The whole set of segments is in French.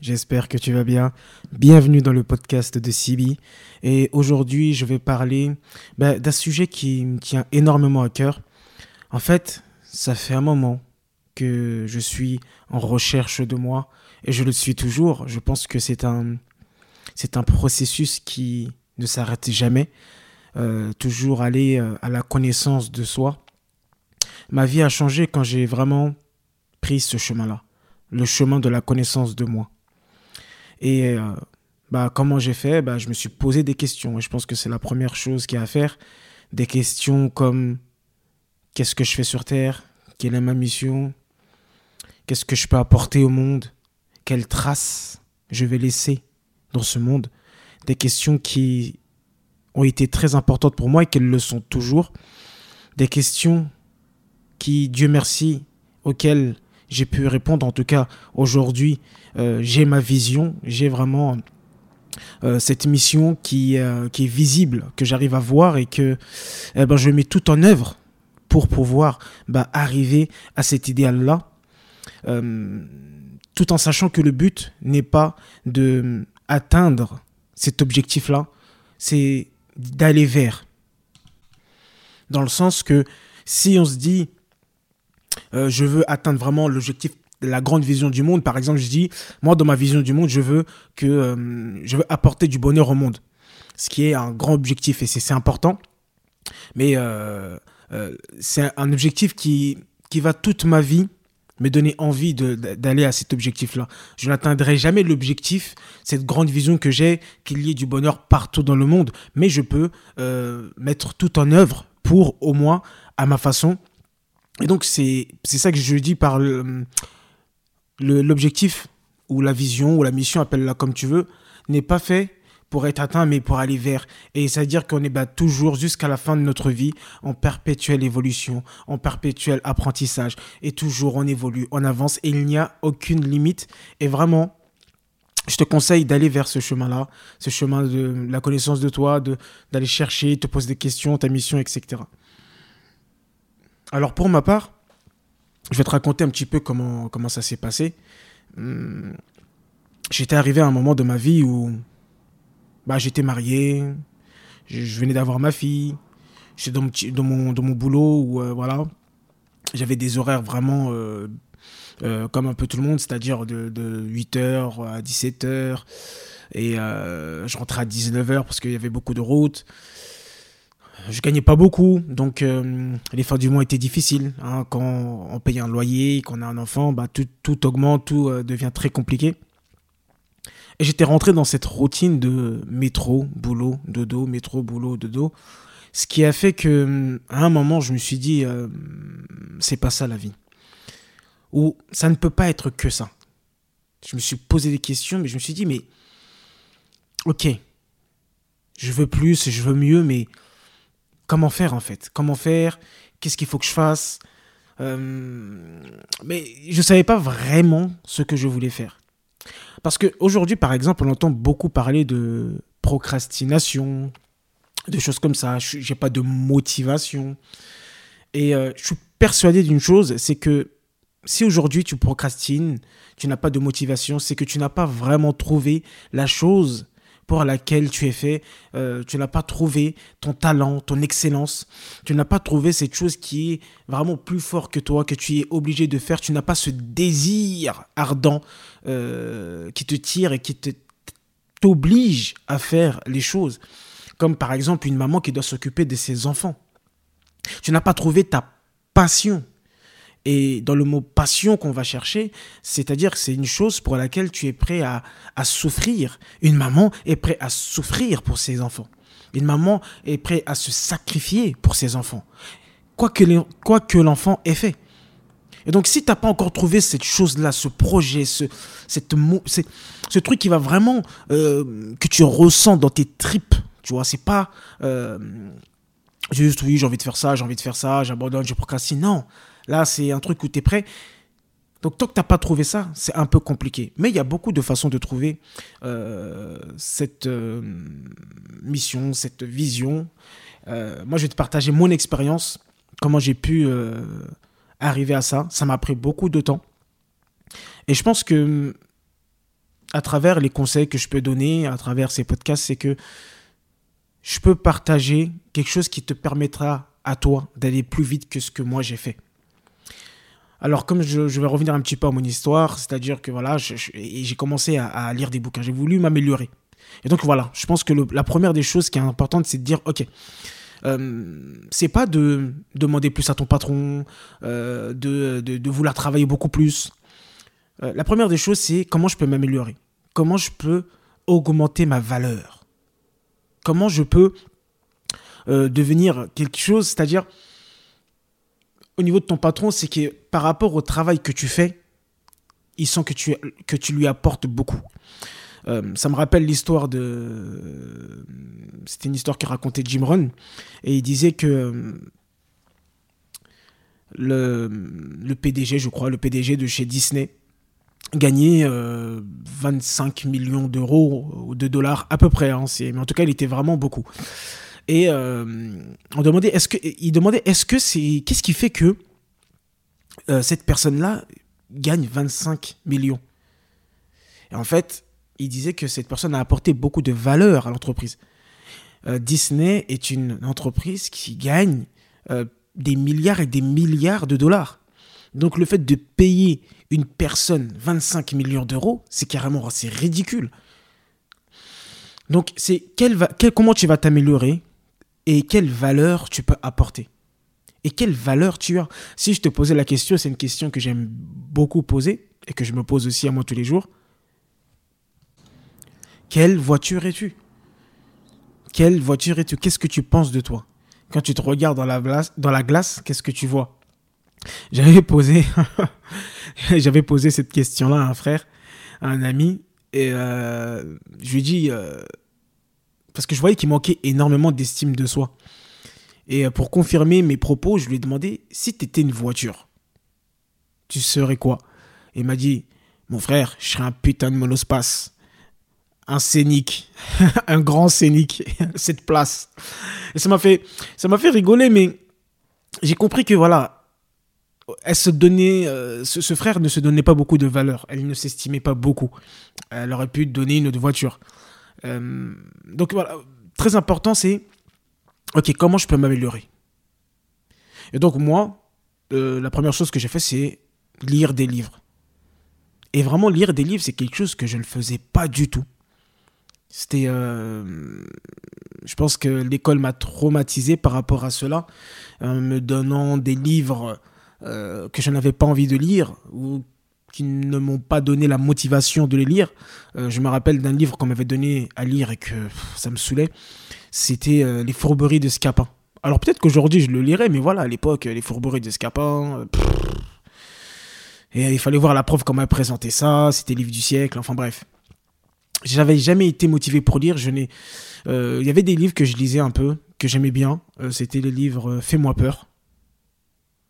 J'espère que tu vas bien. Bienvenue dans le podcast de Sibi. Et aujourd'hui, je vais parler bah, d'un sujet qui me tient énormément à cœur. En fait, ça fait un moment que je suis en recherche de moi et je le suis toujours. Je pense que c'est un, c'est un processus qui ne s'arrête jamais. Euh, toujours aller euh, à la connaissance de soi. Ma vie a changé quand j'ai vraiment pris ce chemin-là le chemin de la connaissance de moi. Et euh, bah, comment j'ai fait? Bah, Je me suis posé des questions. Et je pense que c'est la première chose qu'il y a à faire. Des questions comme qu'est-ce que je fais sur Terre? Quelle est ma mission? Qu'est-ce que je peux apporter au monde? Quelles traces je vais laisser dans ce monde? Des questions qui ont été très importantes pour moi et qu'elles le sont toujours. Des questions qui, Dieu merci, auxquelles j'ai pu répondre. En tout cas, aujourd'hui, euh, j'ai ma vision, j'ai vraiment euh, cette mission qui, euh, qui est visible, que j'arrive à voir et que eh ben, je mets tout en œuvre pour pouvoir bah, arriver à cet idéal-là, tout en sachant que le but n'est pas de atteindre cet objectif-là, c'est d'aller vers. Dans le sens que si on se dit euh, je veux atteindre vraiment l'objectif la grande vision du monde. Par exemple, je dis, moi, dans ma vision du monde, je veux que euh, je veux apporter du bonheur au monde, ce qui est un grand objectif et c'est important. Mais euh, c'est un objectif qui qui va toute ma vie me donner envie d'aller à cet objectif-là. Je n'atteindrai jamais l'objectif, cette grande vision que j'ai, qu'il y ait du bonheur partout dans le monde, mais je peux mettre tout en œuvre pour, au moins, à ma façon, et donc, c'est ça que je dis par l'objectif ou la vision ou la mission, appelle-la comme tu veux, n'est pas fait pour être atteint, mais pour aller vers. Et c'est-à-dire qu'on est bah, toujours jusqu'à la fin de notre vie en perpétuelle évolution, en perpétuel apprentissage. Et toujours on évolue, on avance et il n'y a aucune limite. Et vraiment, je te conseille d'aller vers ce chemin-là, ce chemin de la connaissance de toi, d'aller chercher, te poser des questions, ta mission, etc. Alors pour ma part, je vais te raconter un petit peu comment, comment ça s'est passé. Hmm, j'étais arrivé à un moment de ma vie où bah, j'étais marié, je, venais d'avoir ma fille, j'étais dans, dans, mon, boulot où euh, voilà, j'avais des horaires vraiment euh, euh, comme un peu tout le monde, c'est-à-dire de, de 8h à 17h. Et je rentrais à 19h parce qu'il y avait beaucoup de routes je gagnais pas beaucoup, donc euh, les fins du mois étaient difficiles. Hein. quand on paye un loyer, qu'on a un enfant, bah, tout, augmente, tout euh, devient très compliqué. Et j'étais rentré dans cette routine de métro, boulot, dodo, métro, boulot, dodo. Ce qui a fait que, à un moment, je me suis dit, euh, c'est pas ça la vie. Ou ça ne peut pas être que ça. Je me suis posé des questions, mais je me suis dit, mais ok, je veux plus, je veux mieux, mais comment faire en fait? Comment faire? Qu'est-ce qu'il faut que je fasse? Euh, Mais je ne savais pas vraiment ce que je voulais faire. Parce qu'aujourd'hui, par exemple, on entend beaucoup parler de procrastination, de choses comme ça. Je n'ai pas de motivation. Et euh, je suis persuadé d'une chose, c'est que si aujourd'hui tu procrastines, tu n'as pas de motivation, c'est que tu n'as pas vraiment trouvé la chose pour laquelle tu es fait. Euh, tu n'as pas trouvé ton talent, ton excellence. Tu n'as pas trouvé cette chose qui est vraiment plus fort que toi, que tu es obligé de faire. Tu n'as pas ce désir ardent euh, qui te tire et qui t'oblige à faire les choses. Comme par exemple une maman qui doit s'occuper de ses enfants. Tu n'as pas trouvé ta passion et dans le mot passion qu'on va chercher, c'est-à-dire que c'est une chose pour laquelle tu es prêt à, souffrir. Une maman est prête à souffrir pour ses enfants. Une maman est prête à se sacrifier pour ses enfants. Quoi que, l'enfant ait fait. Et donc, si tu n'as pas encore trouvé cette chose-là, ce projet, ce, cette, ce truc qui va vraiment, euh, que tu ressens dans tes tripes, tu vois, c'est pas euh, juste oui, j'ai envie de faire ça, j'ai envie de faire ça, j'abandonne, je procrastine. Non, Là, c'est un truc où tu es prêt. Donc, tant que tu n'as pas trouvé ça, c'est un peu compliqué. Mais il y a beaucoup de façons de trouver euh, cette euh, mission, cette vision. Euh, moi, je vais te partager mon expérience, comment j'ai pu arriver à ça. Ça m'a pris beaucoup de temps. Et je pense que à travers les conseils que je peux donner, à travers ces podcasts, c'est que je peux partager quelque chose qui te permettra à toi d'aller plus vite que ce que moi j'ai fait. Alors, comme je, vais revenir un petit peu à mon histoire, c'est-à-dire que voilà, j'ai commencé à, lire des bouquins, j'ai voulu m'améliorer. Et donc voilà, je pense que la première des choses qui est importante, c'est de dire, ok, euh, c'est pas de demander plus à ton patron, euh, de, vouloir travailler beaucoup plus. Euh, la première des choses, c'est comment je peux m'améliorer, comment je peux augmenter ma valeur, comment je peux devenir quelque chose, c'est-à-dire au niveau de ton patron, c'est que par rapport au travail que tu fais, il sent que tu, que lui apportes beaucoup. Euh, ça me rappelle l'histoire de. C'était une histoire qui racontait Jim Rohn. Et il disait que le, le PDG, je crois, le PDG de chez Disney, gagnait 25 euh, millions d'euros ou de dollars à peu près. Hein, mais en tout cas, il était vraiment beaucoup. Et euh, on demandait, est-ce que, il demandait, est-ce que c'est, qu'est-ce qui fait que euh, cette personne-là gagne 25 millions? Et en fait, il disait que cette personne a apporté beaucoup de valeur à l'entreprise. Euh, Disney est une entreprise qui gagne des milliards et des milliards de dollars. Donc le fait de payer une personne 25 millions d'euros, c'est carrément c'est ridicule. Donc c'est quel, comment tu vas t'améliorer? Et quelle valeur tu peux apporter? Et quelle valeur tu as? Si je te posais la question, c'est une question que j'aime beaucoup poser et que je me pose aussi à moi tous les jours. Quelle voiture es-tu? Quelle voiture es-tu? Qu'est-ce que tu penses de toi? Quand tu te regardes dans la glace, dans la glace qu'est-ce que tu vois? J'avais posé, posé cette question-là à un frère, à un ami, et euh, je lui ai dit, euh, parce que je voyais qu'il manquait énormément d'estime de soi. Et euh, pour confirmer mes propos, je lui ai demandé si tu étais une voiture, tu serais quoi? Il m'a dit Mon frère, je serais un putain de monospace. Un scénic, un grand scénic, cette place. Et ça m'a fait, rigoler, mais j'ai compris que voilà, elle se donnait, euh, ce, frère ne se donnait pas beaucoup de valeur. Elle ne s'estimait pas beaucoup. Elle aurait pu donner une autre voiture. Euh, donc voilà, très important, c'est ok, comment je peux m'améliorer? Et donc moi, euh, la première chose que j'ai fait, c'est lire des livres. Et vraiment, lire des livres, c'est quelque chose que je ne faisais pas du tout. C'était. Euh, je pense que l'école m'a traumatisé par rapport à cela, me donnant des livres que je n'avais pas envie de lire, ou qui ne m'ont pas donné la motivation de les lire. Euh, je me rappelle d'un livre qu'on m'avait donné à lire et que ça me saoulait. C'était euh, Les fourberies de Scapin. Alors peut-être qu'aujourd'hui je le lirais, mais voilà, à l'époque, Les fourberies de Scapin. Euh, et il fallait voir la prof comment elle présentait ça. C'était livre du siècle. Enfin bref. J'avais jamais été motivé pour lire. Je n'ai. Il y avait des livres que je lisais un peu, que j'aimais bien. C'était les livres Fais-moi peur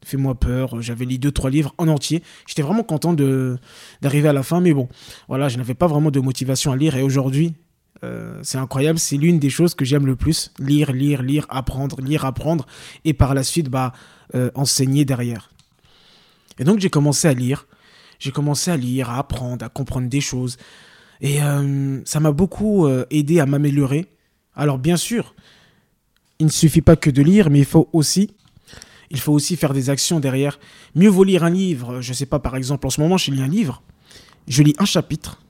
Fais-moi peur. J'avais lu deux, trois livres en entier. J'étais vraiment content d'arriver à la fin, mais bon, voilà, je n'avais pas vraiment de motivation à lire. Et aujourd'hui, euh, c'est incroyable, c'est l'une des choses que j'aime le plus. Lire, lire, lire, apprendre, lire, apprendre. Et par la suite, bah, euh, enseigner derrière. Et donc, j'ai commencé à lire. J'ai commencé à lire, à apprendre, à comprendre des choses. Et euh, ça m'a beaucoup aidé à m'améliorer. Alors, bien sûr, il ne suffit pas que de lire, mais il faut aussi il faut aussi faire des actions derrière. Mieux vaut lire un livre, je ne sais pas, par exemple, en ce moment, je lis un livre, je lis un chapitre,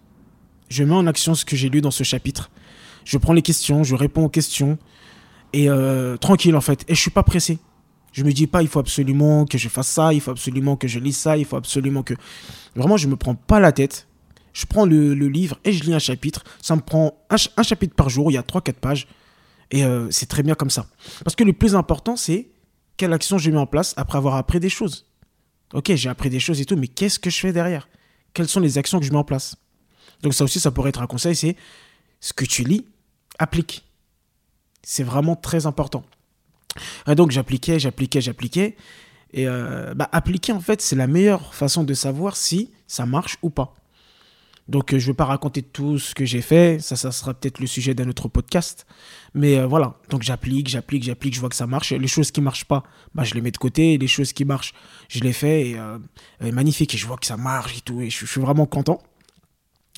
je mets en action ce que j'ai lu dans ce chapitre, je prends les questions, je réponds aux questions, et euh, tranquille en fait, et je suis pas pressé. Je me dis pas, il faut absolument que je fasse ça, il faut absolument que je lise ça, il faut absolument que... Vraiment, je me prends pas la tête. Je prends le, livre et je lis un chapitre. Ça me prend un, chapitre par jour, il y a 3-4 pages. Et euh, c'est très bien comme ça. Parce que le plus important, c'est quelle action j'ai mis en place après avoir appris des choses. Ok, j'ai appris des choses et tout, mais qu'est-ce que je fais derrière? Quelles sont les actions que je mets en place? Donc ça aussi, ça pourrait être un conseil, c'est ce que tu lis, applique. C'est vraiment très important. Et donc j'appliquais, j'appliquais, j'appliquais. Et euh, bah, appliquer, en fait, c'est la meilleure façon de savoir si ça marche ou pas. Donc euh, je ne vais pas raconter tout ce que j'ai fait, ça, ça sera peut-être le sujet d'un autre podcast. Mais euh, voilà, donc j'applique, j'applique, j'applique, je vois que ça marche. Les choses qui ne marchent pas, bah, je les mets de côté. Les choses qui marchent, je les fais et euh, magnifique. Et je vois que ça marche et tout, et je, suis vraiment content.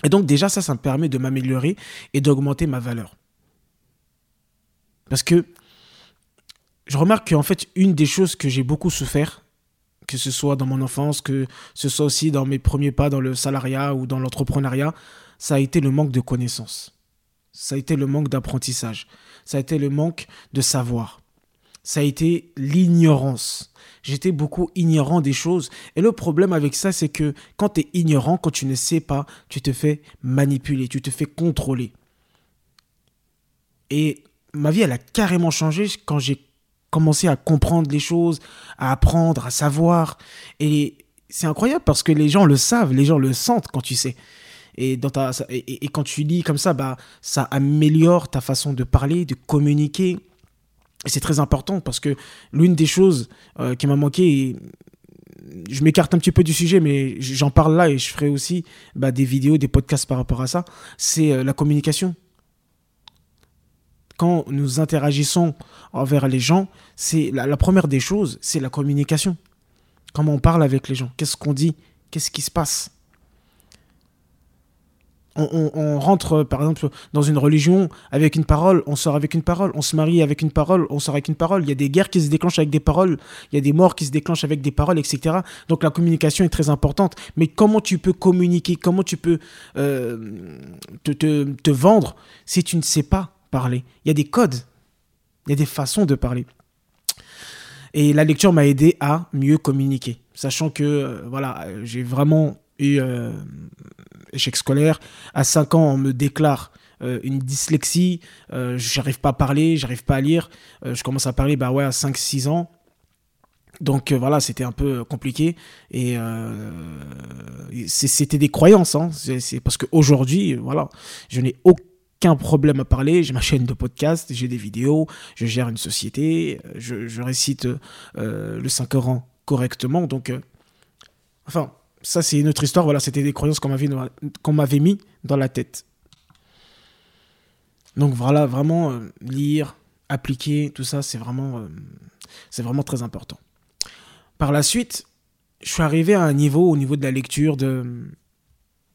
Et donc déjà, ça, ça me permet de m'améliorer et d'augmenter ma valeur. Parce que je remarque qu'en fait, une des choses que j'ai beaucoup souffert, que ce soit dans mon enfance, que ce soit aussi dans mes premiers pas dans le salariat ou dans l'entrepreneuriat, ça a été le manque de connaissances. Ça a été le manque d'apprentissage. Ça a été le manque de savoir. Ça a été l'ignorance. J'étais beaucoup ignorant des choses. Et le problème avec ça, c'est que quand tu es ignorant, quand tu ne sais pas, tu te fais manipuler, tu te fais contrôler. Et ma vie, elle a carrément changé quand j'ai commencer à comprendre les choses, à apprendre, à savoir. Et c'est incroyable parce que les gens le savent, les gens le sentent quand tu sais. Et, et, quand tu lis comme ça, bah, ça améliore ta façon de parler, de communiquer. Et c'est très important parce que l'une des choses euh, qui m'a manqué, je m'écarte un petit peu du sujet, mais j'en parle là et je ferai aussi bah, des vidéos, des podcasts par rapport à ça, c'est euh, la communication quand nous interagissons envers les gens, c'est la, première des choses, c'est la communication. Comment on parle avec les gens, qu'est-ce qu'on dit, qu'est-ce qui se passe. On, rentre, par exemple, dans une religion avec une parole, on sort avec une parole, on se marie avec une parole, on sort avec une parole. Il y a des guerres qui se déclenchent avec des paroles, il y a des morts qui se déclenchent avec des paroles, etc. Donc la communication est très importante. Mais comment tu peux communiquer, comment tu peux euh, te vendre si tu ne sais pas parler. Il y a des codes, il y a des façons de parler. Et la lecture m'a aidé à mieux communiquer, sachant que euh, voilà, j'ai vraiment eu euh, échec scolaire. À 5 ans, on me déclare euh, une dyslexie, j'arrive pas à parler, j'arrive pas à lire. je commence à parler bah ouais, à 5-6 ans. Donc voilà, c'était un peu compliqué et c'était des croyances. Hein. C'est parce qu'aujourd'hui, voilà, je n'ai aucun qu'un problème à parler. J'ai ma chaîne de podcast, j'ai des vidéos, je gère une société, je, récite euh, le 5 Coran correctement. Donc, euh, enfin, ça c'est une autre histoire. Voilà, c'était des croyances qu'on m'avait, qu'on mis dans la tête. Donc voilà, vraiment euh, lire, appliquer, tout ça, c'est vraiment, c'est vraiment très important. Par la suite, je suis arrivé à un niveau, au niveau de la lecture, de,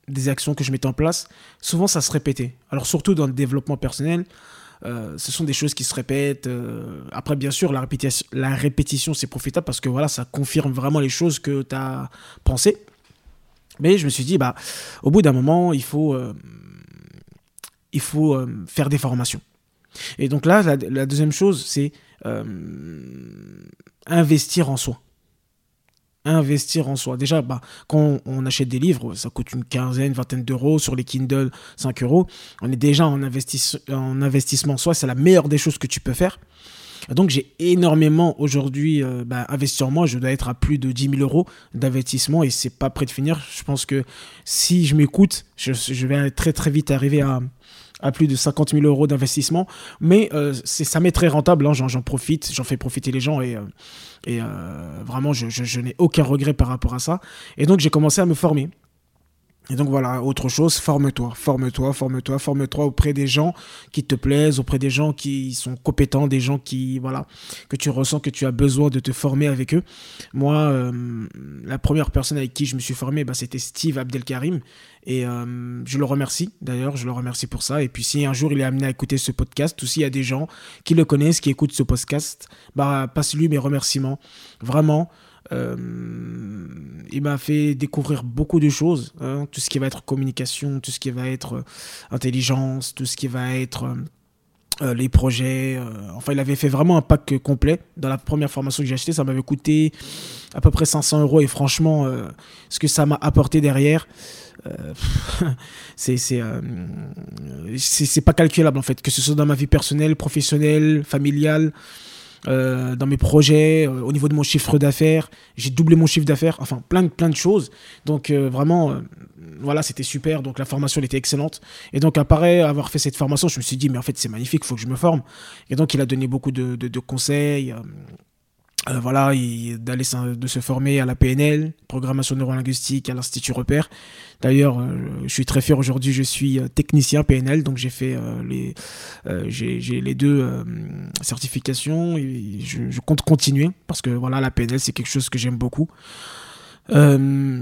des actions que je mettais en place, souvent ça se répétait. Alors surtout dans le développement personnel, euh, ce sont des choses qui se répètent. Euh, après, bien sûr, la répétition, la c'est profitable parce que voilà, ça confirme vraiment les choses que tu as pensées. Mais je me suis dit, bah, au bout d'un moment, il faut, euh, il faut faire des formations. Et donc là, la deuxième chose, c'est investir en soi investir en soi. Déjà, bah, quand on achète des livres, ça coûte une quinzaine, vingtaine d'euros. Sur les Kindle, 5 euros. On est déjà en, en investissement en soi. C'est la meilleure des choses que tu peux faire. Donc j'ai énormément aujourd'hui euh, bah, investi en moi. Je dois être à plus de 10 000 euros d'investissement et c'est pas prêt de finir. Je pense que si je m'écoute, je, je, vais très très vite arriver à, à plus de 50 000 euros d'investissement. Mais euh, c'est ça m'est très rentable, hein. j'en profite, j'en fais profiter les gens et, euh, euh, vraiment je n'ai aucun regret par rapport à ça. Et donc j'ai commencé à me former. Et donc voilà, autre chose, forme-toi, forme-toi, forme-toi, forme-toi auprès des gens qui te plaisent, auprès des gens qui sont compétents, des gens qui, voilà, que tu ressens que tu as besoin de te former avec eux. Moi, euh, la première personne avec qui je me suis formé, bah, c'était Steve Abdelkarim. Et euh, je le remercie, d'ailleurs, je le remercie pour ça. Et puis si un jour il est amené à écouter ce podcast, ou s'il y a des gens qui le connaissent, qui écoutent ce podcast, bah, passe-lui mes remerciements. Vraiment. Euh, il m'a fait découvrir beaucoup de choses, hein. tout ce qui va être communication, tout ce qui va être euh, intelligence, tout ce qui va être euh, les projets. enfin, il avait fait vraiment un pack complet. Dans la première formation que j'ai acheté, ça m'avait coûté à peu près 500 euros. Et franchement, ce que ça m'a apporté derrière, c'est c'est pas calculable en fait. Que ce soit dans ma vie personnelle, professionnelle, familiale. Euh, dans mes projets, euh, au niveau de mon chiffre d'affaires. J'ai doublé mon chiffre d'affaires, enfin plein plein de choses. Donc euh, vraiment, voilà, c'était super. Donc la formation, elle était excellente. Et donc après avoir fait cette formation, je me suis dit, mais en fait, c'est magnifique, il faut que je me forme. Et donc il a donné beaucoup de, de, de conseils. Euh, voilà, d'aller de se former à la PNL, programmation neurolinguistique, à l'Institut Repère. D'ailleurs, euh, je suis très fier aujourd'hui, je suis euh, technicien PNL, donc j'ai fait les, j'ai les deux certifications et je, je, compte continuer parce que voilà, la PNL c'est quelque chose que j'aime beaucoup. Euh,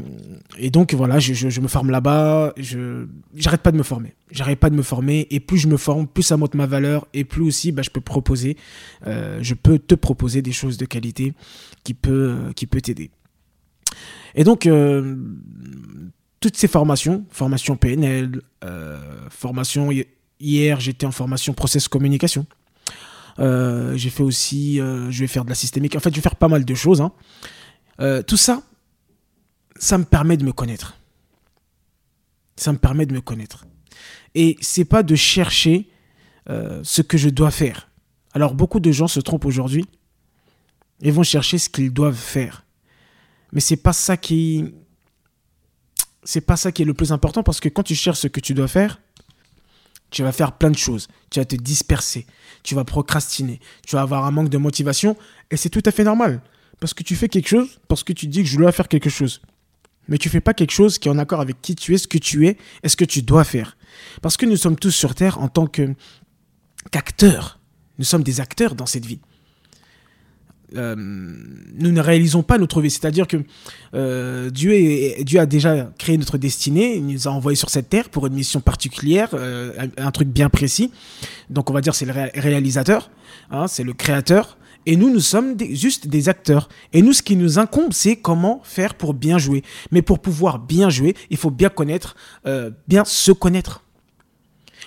et donc voilà, je, me forme là-bas, je j'arrête pas de me former, j'arrête pas de me former, et plus je me forme, plus ça monte ma valeur, et plus aussi bah, je peux proposer, euh, je peux te proposer des choses de qualité qui peut qui peut t'aider. Et donc toutes ces formations, formation PNL, formation hier j'étais en formation process communication. j'ai fait aussi, je vais faire de la systémique. En fait, je vais faire pas mal de choses. Hein. tout ça, ça me permet de me connaître. Ça me permet de me connaître. Et c'est pas de chercher euh, ce que je dois faire. Alors beaucoup de gens se trompent aujourd'hui et vont chercher ce qu'ils doivent faire. Mais c'est pas ça qui c'est pas ça qui est le plus important parce que quand tu cherches ce que tu dois faire, tu vas faire plein de choses, tu vas te disperser, tu vas procrastiner, tu vas avoir un manque de motivation et c'est tout à fait normal parce que tu fais quelque chose parce que tu dis que je dois faire quelque chose mais tu fais pas quelque chose qui est en accord avec qui tu es, ce que tu es et ce que tu dois faire. Parce que nous sommes tous sur Terre en tant qu'acteurs. Nous sommes des acteurs dans cette vie. Euh, nous ne réalisons pas notre vie. C'est-à-dire que euh, Dieu, Dieu a déjà créé notre destinée, il nous a envoyés sur cette terre pour une mission particulière, euh, un, truc bien précis. Donc on va dire c'est le réalisateur, hein, c'est le créateur, et nous, nous sommes juste des acteurs. Et nous, ce qui nous incombe, c'est comment faire pour bien jouer. Mais pour pouvoir bien jouer, il faut bien connaître, euh, bien se connaître.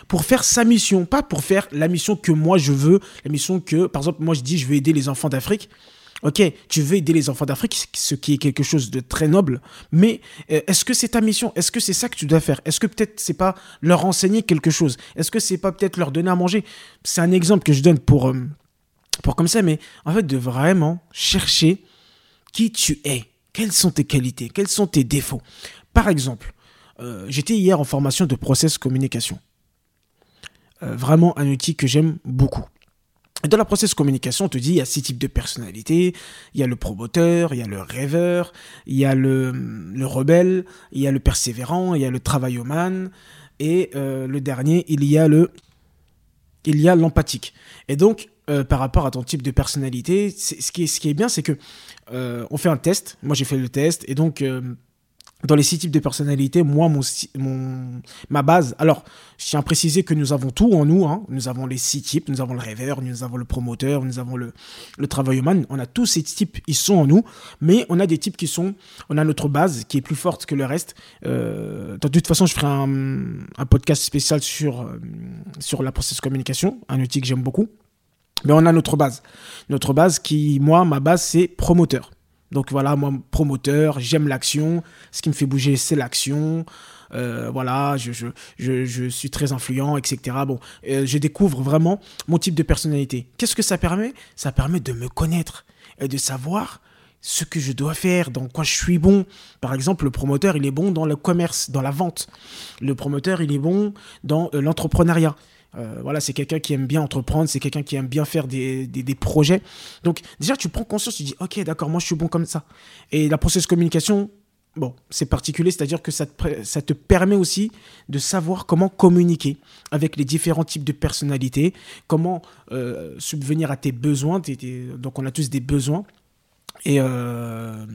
Pour faire sa mission, pas pour faire la mission que moi je veux, la mission que, par exemple, moi je dis je veux aider les enfants d'Afrique. Ok, tu veux aider les enfants d'Afrique, ce qui est quelque chose de très noble, mais euh, est-ce que c'est ta mission? Est-ce que c'est ça que tu dois faire? Est-ce que peut-être c'est pas leur enseigner quelque chose? Est-ce que c'est pas peut-être leur donner à manger? C'est un exemple que je donne pour, euh, pour comme ça, mais en fait de vraiment chercher qui tu es, quelles sont tes qualités, quels sont tes défauts? Par exemple, euh, j'étais hier en formation de process communication. Euh, vraiment un outil que j'aime beaucoup. dans la process communication, on te dit il y a six types de personnalités. Il y a le promoteur, il y a le rêveur, il y a le, le rebelle, il y a le persévérant, il y a le travailloman. Et euh, le dernier, il y a le il y a l'empathique. Et donc, euh, par rapport à ton type de personnalité. Ce qui, est, bien, c'est que euh, on fait un test. Moi, j'ai fait le test. Et donc, euh, dans les six types de personnalités, moi, mon, ma base. Alors, je tiens à préciser que nous avons tout en nous. Hein. Nous avons les six types. Nous avons le rêveur, nous avons le promoteur, nous avons le, le travailleur. On a tous ces types, ils sont en nous. Mais on a des types qui sont. On a notre base qui est plus forte que le reste. de toute façon, je ferai un, un podcast spécial sur, sur la process communication, un outil que j'aime beaucoup. Mais on a notre base. Notre base qui, moi, ma base, c'est promoteur. Donc voilà, moi, promoteur, j'aime l'action. Ce qui me fait bouger, c'est l'action. Euh, voilà, je, je, je, je, suis très influent, etc. Bon, euh, je découvre vraiment mon type de personnalité. Qu'est-ce que ça permet? Ça permet de me connaître et de savoir ce que je dois faire, dans quoi je suis bon. Par exemple, le promoteur, il est bon dans le commerce, dans la vente. Le promoteur, il est bon dans euh, l'entrepreneuriat. Euh, voilà, c'est quelqu'un qui aime bien entreprendre, c'est quelqu'un qui aime bien faire des, projets. Donc déjà, tu prends conscience, tu dis, ok, d'accord, moi je suis bon comme ça. Et la process communication, bon, c'est particulier, c'est-à-dire que ça te, ça te permet aussi de savoir comment communiquer avec les différents types de personnalités, comment euh, subvenir à tes besoins. donc on a tous des besoins. Et euh,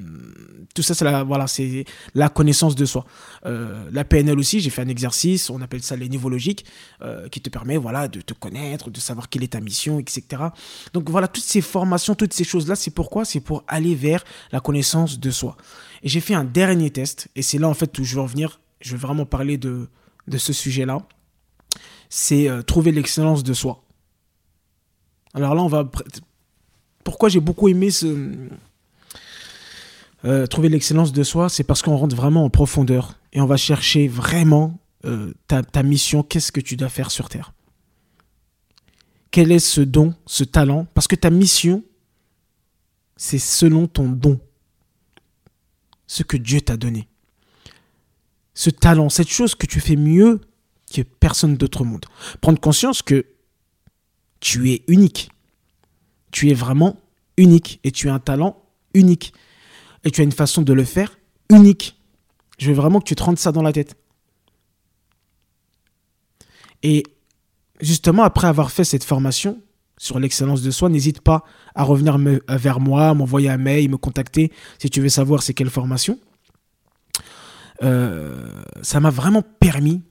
tout ça, c'est la, voilà, c'est la connaissance de soi. Euh, la PNL aussi, j'ai fait un exercice, on appelle ça les niveaux logiques, euh, qui te permet voilà, de te connaître, de savoir quelle est ta mission, etc. Donc voilà, toutes ces formations, toutes ces choses-là, c'est pourquoi? C'est pour aller vers la connaissance de soi. Et j'ai fait un dernier test, et c'est là en fait où je veux revenir, je veux vraiment parler de, de ce sujet-là. C'est trouver l'excellence de soi. Alors là, on va... Pourquoi j'ai beaucoup aimé ce euh, trouver l'excellence de soi, c'est parce qu'on rentre vraiment en profondeur et on va chercher vraiment euh, ta, mission, qu'est-ce que tu dois faire sur Terre. Quel est ce don, ce talent? Parce que ta mission, c'est selon ton don, ce que Dieu t'a donné. Ce talent, cette chose que tu fais mieux que personne d'autre au monde. Prendre conscience que tu es unique. Tu es vraiment unique et tu as un talent unique et tu as une façon de le faire unique. Je veux vraiment que tu te rendes ça dans la tête. Et justement, après avoir fait cette formation sur l'excellence de soi, n'hésite pas à revenir vers moi, m'envoyer un mail, me contacter si tu veux savoir c'est quelle formation. euh, ça m'a vraiment permis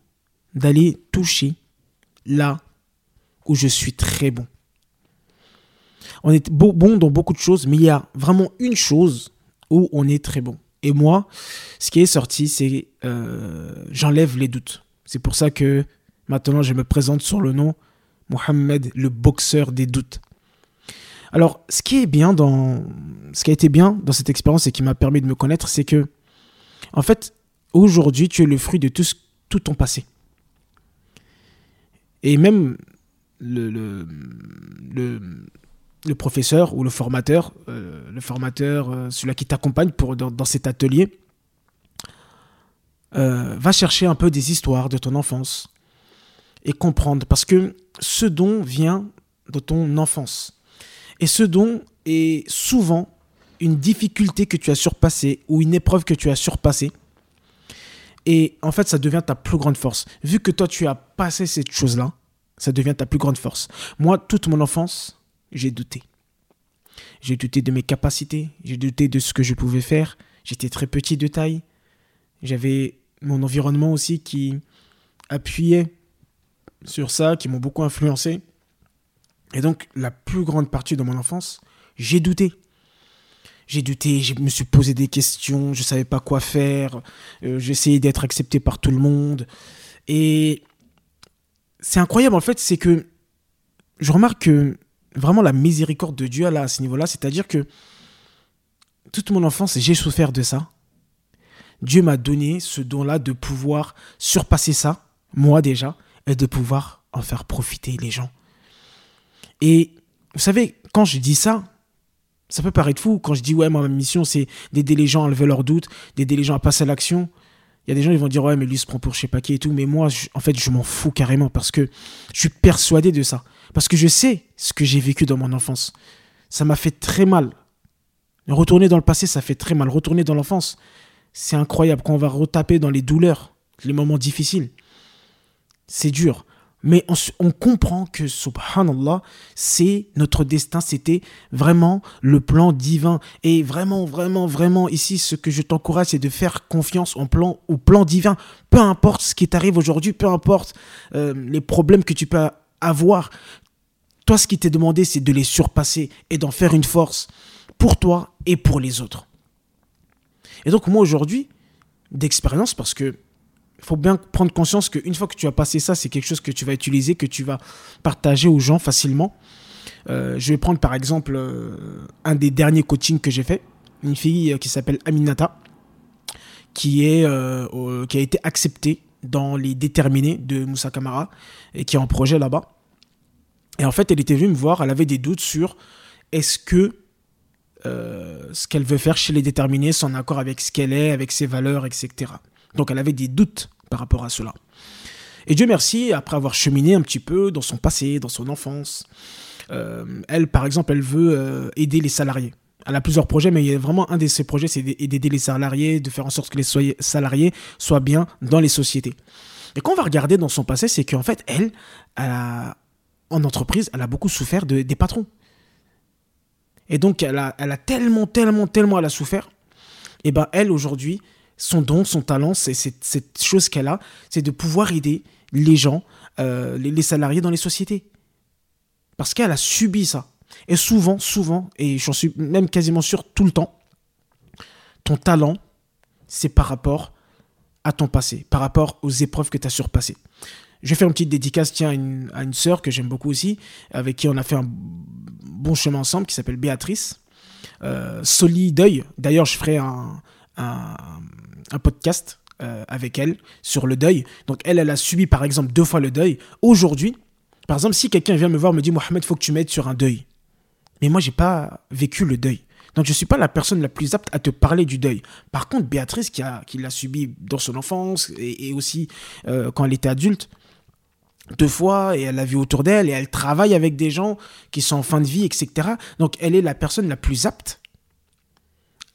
d'aller toucher là où je suis très bon. On est bon dans beaucoup de choses, mais il y a vraiment une chose où on est très bon. Et moi, ce qui est sorti, c'est euh, j'enlève les doutes. C'est pour ça que maintenant je me présente sur le nom Mohamed, le boxeur des doutes. Alors, ce qui est bien dans, ce qui a été bien dans cette expérience et qui m'a permis de me connaître, c'est que, en fait, aujourd'hui, tu es le fruit de tout, ton passé. Et même le, le, professeur ou le formateur, euh, le formateur, euh, celui qui t'accompagne pour, dans, cet atelier, euh, va chercher un peu des histoires de ton enfance et comprendre. Parce que ce don vient de ton enfance. Et ce don est souvent une difficulté que tu as surpassée ou une épreuve que tu as surpassée. Et en fait, ça devient ta plus grande force. Vu que toi, tu as passé cette chose-là, ça devient ta plus grande force. Moi, toute mon enfance, j'ai douté. J'ai douté de mes capacités, j'ai douté de ce que je pouvais faire. J'étais très petit de taille. J'avais mon environnement aussi qui appuyait sur ça, qui m'ont beaucoup influencé. Et donc, la plus grande partie de mon enfance, j'ai douté. J'ai douté, je me suis posé des questions, je ne savais pas quoi faire, euh, j'essayais d'être accepté par tout le monde. Et c'est incroyable en fait, c'est que je remarque que vraiment la miséricorde de Dieu à ce niveau-là, c'est-à-dire que toute mon enfance, j'ai souffert de ça. Dieu m'a donné ce don-là de pouvoir surpasser ça, moi déjà, et de pouvoir en faire profiter les gens. Et vous savez, quand je dis ça, ça peut paraître fou. Quand je dis, ouais, ma mission, c'est d'aider les gens à lever leurs doutes, d'aider les gens à passer à l'action. Il y a des gens qui vont dire, ouais, mais lui il se prend pour je sais pas qui et tout. Mais moi, en fait, je m'en fous carrément parce que je suis persuadé de ça. Parce que je sais ce que j'ai vécu dans mon enfance. Ça m'a fait très mal. Retourner dans le passé, ça fait très mal. Retourner dans l'enfance, c'est incroyable. Quand on va retaper dans les douleurs, les moments difficiles, c'est dur. Mais on, comprend que, subhanallah, c'est notre destin, c'était vraiment le plan divin. Et vraiment, vraiment, vraiment, ici, ce que je t'encourage, c'est de faire confiance au plan, au plan divin. Peu importe ce qui t'arrive aujourd'hui, peu importe euh, les problèmes que tu peux avoir, toi, ce qui t'est demandé, c'est de les surpasser et d'en faire une force pour toi et pour les autres. Et donc, moi, aujourd'hui, d'expérience, parce que faut bien prendre conscience qu'une fois que tu as passé ça, c'est quelque chose que tu vas utiliser, que tu vas partager aux gens facilement. Euh, je vais prendre par exemple euh, un des derniers coachings que j'ai fait, une fille euh, qui s'appelle Aminata, qui a été acceptée dans les déterminés de Moussa Kamara et qui est en projet là-bas. Et en fait, elle était venue me voir, elle avait des doutes sur est-ce que ce qu'elle veut faire chez les déterminés, en accord avec ce qu'elle est, avec ses valeurs, etc. Donc elle avait des doutes par rapport à cela. Et Dieu merci, après avoir cheminé un petit peu dans son passé, dans son enfance, euh, elle, par exemple, elle veut euh, aider les salariés. Elle a plusieurs projets, mais il y a vraiment un de ses projets, c'est d'aider les salariés, de faire en sorte que les salariés soient bien dans les sociétés. Et quand on va regarder dans son passé, c'est qu'en fait, elle, en entreprise, elle a beaucoup souffert de, des patrons. Et donc, elle a, elle a tellement, tellement, tellement, elle a souffert. Et ben, elle, aujourd'hui, son don, son talent, cette chose qu'elle a, c'est de pouvoir aider les gens, euh, les, salariés dans les sociétés. Parce qu'elle a subi ça. Et souvent, souvent, et j'en suis même quasiment sûr tout le temps, ton talent, c'est par rapport à ton passé, par rapport aux épreuves que tu as surpassées. Je vais faire une petite dédicace tiens, à une, sœur que j'aime beaucoup aussi, avec qui on a fait un bon chemin ensemble, qui s'appelle Béatrice. Euh, Soli Deuil. D'ailleurs, je ferai un, un, podcast euh, avec elle sur le deuil. Donc elle, elle a subi par exemple deux fois le deuil. Aujourd'hui, par exemple, si quelqu'un vient me voir me dit Mohamed, il faut que tu m'aides sur un deuil. Mais moi, j'ai pas vécu le deuil. Donc je ne suis pas la personne la plus apte à te parler du deuil. Par contre, Béatrice, qui, l'a subi dans son enfance et, aussi euh, quand elle était adulte, deux fois, et elle l'a vu autour d'elle, et elle travaille avec des gens qui sont en fin de vie, etc. Donc elle est la personne la plus apte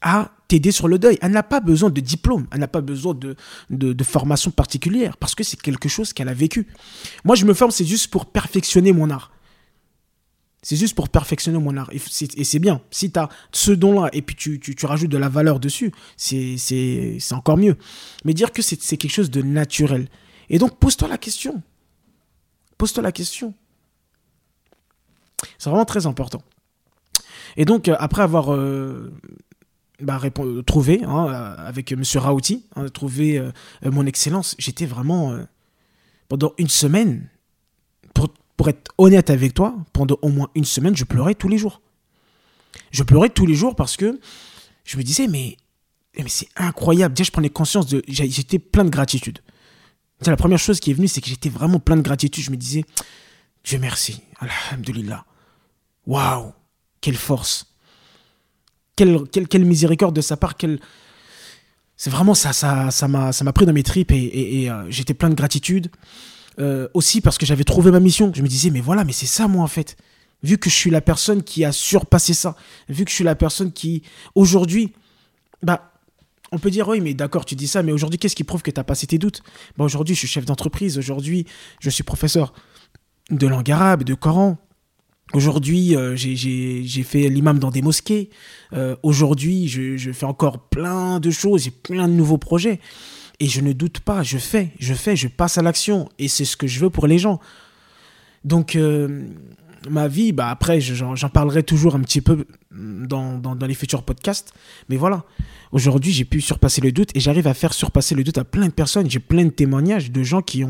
à t'aider sur le deuil. Elle n'a pas besoin de diplôme, elle n'a pas besoin de, de, formation particulière, parce que c'est quelque chose qu'elle a vécu. Moi, je me forme, c'est juste pour perfectionner mon art. C'est juste pour perfectionner mon art. Et c'est bien. Si tu as ce don-là et puis tu, rajoutes de la valeur dessus, c'est encore mieux. Mais dire que c'est quelque chose de naturel. Et donc, pose-toi la question. Pose-toi la question. C'est vraiment très important. Et donc, euh, après avoir euh, bah, trouvé, hein, euh, avec M. Raouti, hein, trouvé mon excellence, j'étais vraiment, pendant une semaine, pour, pour être honnête avec toi, pendant au moins une semaine, je pleurais tous les jours. Je pleurais tous les jours parce que je me disais, mais, mais c'est incroyable. Déjà, je prenais conscience de. J'étais plein de gratitude. la première chose qui est venue, c'est que j'étais vraiment plein de gratitude. Je me disais, Dieu merci, Alhamdulillah. Waouh, quelle force. Quelle, quelle, miséricorde de sa part. C'est vraiment ça, ça, ça m'a pris dans mes tripes et, euh, j'étais plein de gratitude. Euh, aussi parce que j'avais trouvé ma mission. Je me disais, mais voilà, mais c'est ça moi en fait. Vu que je suis la personne qui a surpassé ça, vu que je suis la personne qui, aujourd'hui, bah, on peut dire, oui, mais d'accord, tu dis ça, mais aujourd'hui, qu'est-ce qui prouve que tu as passé tes doutes? Bah, Aujourd'hui, je suis chef d'entreprise, aujourd'hui, je suis professeur de langue arabe, de Coran. Aujourd'hui, euh, j'ai fait l'imam dans des mosquées. Euh, aujourd'hui, je, je, fais encore plein de choses, j'ai plein de nouveaux projets. Et je ne doute pas, je fais, je fais, je passe à l'action. Et c'est ce que je veux pour les gens. Donc, euh, ma vie, bah après, j'en parlerai toujours un petit peu dans, dans, les futurs podcasts. Mais voilà, aujourd'hui, j'ai pu surpasser le doute et j'arrive à faire surpasser le doute à plein de personnes. J'ai plein de témoignages de gens qui,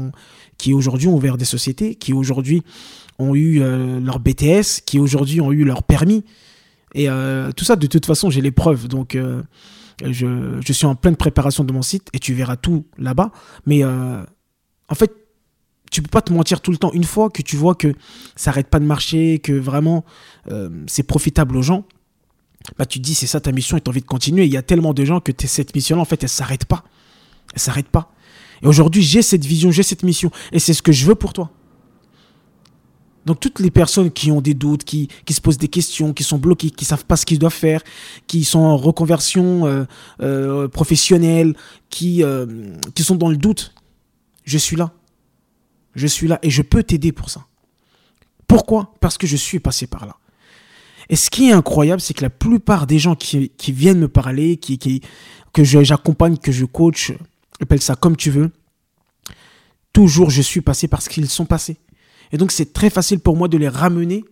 qui aujourd'hui ont ouvert des sociétés, qui aujourd'hui ont eu euh, leur BTS, qui aujourd'hui ont eu leur permis. Et euh, tout ça, de toute façon, j'ai les preuves. Donc, je, suis en pleine préparation de mon site et tu verras tout là-bas. Mais euh, en fait, tu peux pas te mentir tout le temps. Une fois que tu vois que ça arrête pas de marcher, que vraiment euh, c'est profitable aux gens, bah tu te dis c'est ça ta mission et tu as envie de continuer. Il y a tellement de gens que cette mission-là, en fait, elle s'arrête pas. Elle s'arrête pas. Et aujourd'hui, j'ai cette vision, j'ai cette mission. Et c'est ce que je veux pour toi. Donc toutes les personnes qui ont des doutes, qui, se posent des questions, qui sont bloquées, qui savent pas ce qu'ils doivent faire, qui sont en reconversion euh, euh, professionnelle, qui, euh, qui sont dans le doute, je suis là. Je suis là et je peux t'aider pour ça. Pourquoi? Parce que je suis passé par là. Et ce qui est incroyable, c'est que la plupart des gens qui, viennent me parler, qui, qui, que j'accompagne, que je coach, appelle ça comme tu veux, toujours je suis passé parce qu'ils sont passés. Et donc c'est très facile pour moi de les ramener,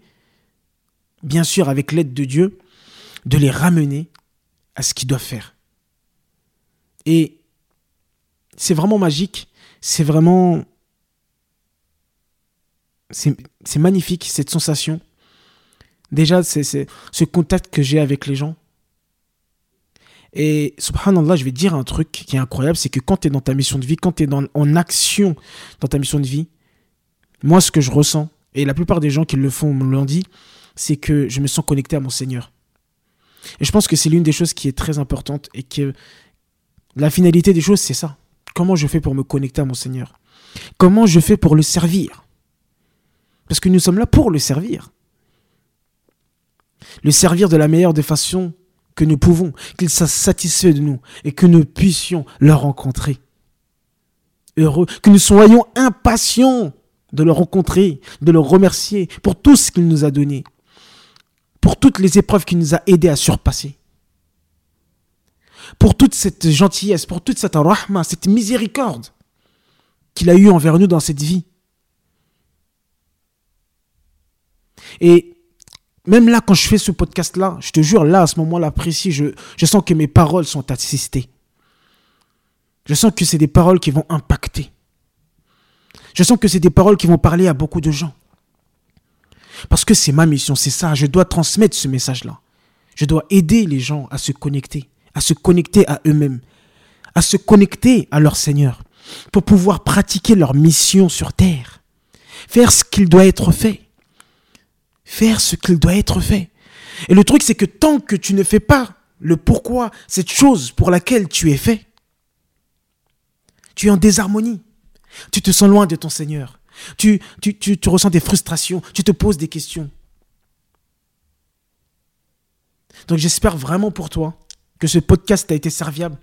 bien sûr avec l'aide de Dieu, de les ramener à ce qu'ils doivent faire. Et c'est vraiment magique, c'est vraiment... C'est magnifique cette sensation. Déjà, c'est ce contact que j'ai avec les gens. Et subhanallah, je vais dire un truc qui est incroyable, c'est que quand tu es dans ta mission de vie, quand tu es en action dans ta mission de vie, moi, ce que je ressens, et la plupart des gens qui le font me l'ont dit, c'est que je me sens connecté à mon Seigneur. Et je pense que c'est l'une des choses qui est très importante et que la finalité des choses, c'est ça. Comment je fais pour me connecter à mon Seigneur? Comment je fais pour le servir? Parce que nous sommes là pour le servir. Le servir de la meilleure des façons que nous pouvons, qu'il soit satisfait de nous et que nous puissions le rencontrer. Heureux, que nous soyons impatients de le rencontrer, de le remercier pour tout ce qu'il nous a donné, pour toutes les épreuves qu'il nous a aidés à surpasser, pour toute cette gentillesse, pour toute cette rahma, cette miséricorde qu'il a eue envers nous dans cette vie. Et même là, quand je fais ce podcast-là, je te jure, là, à ce moment-là précis, je, je sens que mes paroles sont assistées. Je sens que c'est des paroles qui vont impacter. Je sens que c'est des paroles qui vont parler à beaucoup de gens. Parce que c'est ma mission, c'est ça. Je dois transmettre ce message-là. Je dois aider les gens à se connecter, à se connecter à eux-mêmes, à se connecter à leur Seigneur, pour pouvoir pratiquer leur mission sur terre. Faire ce qu'il doit être fait. Faire ce qu'il doit être fait. Et le truc, c'est que tant que tu ne fais pas le pourquoi, cette chose pour laquelle tu es fait, tu es en désharmonie. Tu te sens loin de ton Seigneur. Tu, tu, tu, ressens des frustrations. Tu te poses des questions. Donc j'espère vraiment pour toi que ce podcast a été serviable.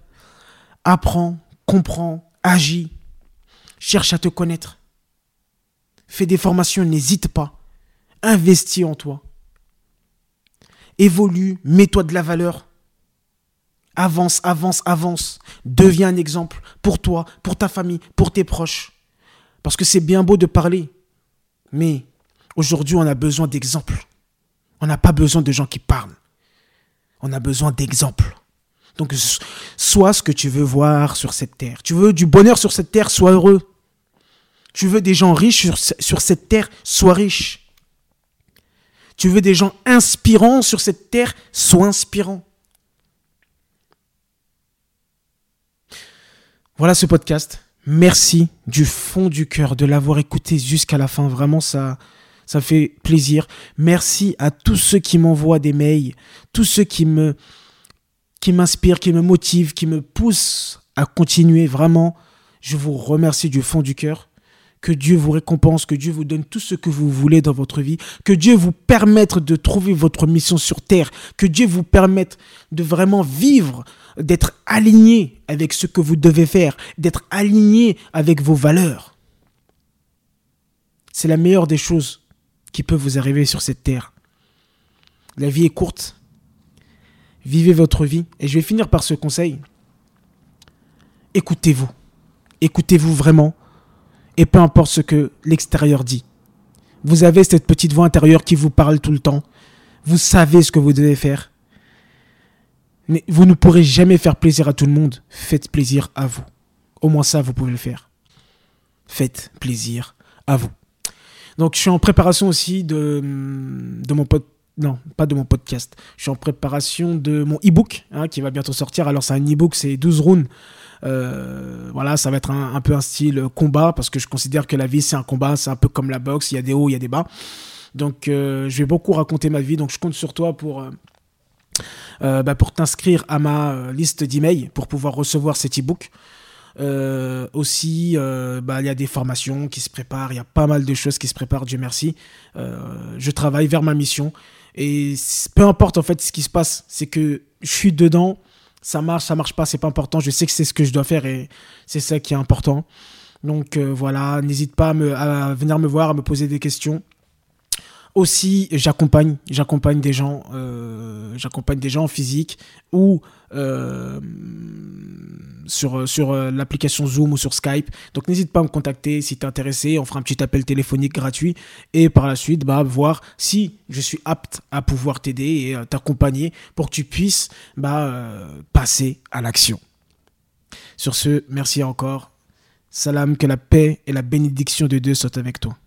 Apprends, comprends, agis. Cherche à te connaître. Fais des formations, n'hésite pas. Investis en toi. évolue, mets-toi de la valeur. Avance, avance, avance. Deviens un exemple pour toi, pour ta famille, pour tes proches. Parce que c'est bien beau de parler, mais aujourd'hui on a besoin d'exemples. On n'a pas besoin de gens qui parlent. On a besoin d'exemples. Donc, sois ce que tu veux voir sur cette terre. Tu veux du bonheur sur cette terre, sois heureux. Tu veux des gens riches sur, cette terre, sois riche. Tu veux des gens inspirants sur cette terre, sois inspirant. Voilà ce podcast. Merci du fond du cœur de l'avoir écouté jusqu'à la fin. Vraiment, ça, ça fait plaisir. Merci à tous ceux qui m'envoient des mails, tous ceux qui me, qui m'inspirent, qui me motivent, qui me poussent à continuer. Vraiment, je vous remercie du fond du cœur. Que Dieu vous récompense, que Dieu vous donne tout ce que vous voulez dans votre vie, que Dieu vous permette de trouver votre mission sur terre, que Dieu vous permette de vraiment vivre, d'être aligné avec ce que vous devez faire, d'être aligné avec vos valeurs. C'est la meilleure des choses qui peut vous arriver sur cette terre. La vie est courte. Vivez votre vie. Et je vais finir par ce conseil. Écoutez-vous. Écoutez-vous vraiment et peu importe ce que l'extérieur dit. Vous avez cette petite voix intérieure qui vous parle tout le temps. Vous savez ce que vous devez faire. Mais vous ne pourrez jamais faire plaisir à tout le monde. Faites plaisir à vous. Au moins ça, vous pouvez le faire. Faites plaisir à vous. Donc je suis en préparation aussi de, de mon podcast non, pas de mon podcast. Je suis en préparation de mon e-book hein, qui va bientôt sortir. Alors, c'est un e-book, c'est 12 rounds euh, voilà, ça va être un, peu un style combat parce que je considère que la vie c'est un combat, c'est un peu comme la boxe, il y a des hauts, il y a des bas. Donc euh, je vais beaucoup raconter ma vie, donc je compte sur toi pour, euh, bah, pour t'inscrire à ma liste d'emails pour pouvoir recevoir cet e-book. aussi, bah, il y a des formations qui se préparent, il y a pas mal de choses qui se préparent, Dieu merci. je travaille vers ma mission et peu importe en fait ce qui se passe, c'est que je suis dedans ça marche, ça marche pas, c'est pas important. Je sais que c'est ce que je dois faire et c'est ça qui est important. Donc euh, voilà, n'hésite pas à, venir me voir, à me poser des questions. Aussi, j'accompagne, j'accompagne des gens, euh, j'accompagne des gens en physique ou euh, sur, sur l'application Zoom ou sur Skype. Donc n'hésite pas à me contacter si tu es intéressé. On fera un petit appel téléphonique gratuit et par la suite, bah, voir si je suis apte à pouvoir t'aider et t'accompagner pour que tu puisses bah, passer à l'action. Sur ce, merci encore. Salam, que la paix et la bénédiction de Dieu soient avec toi.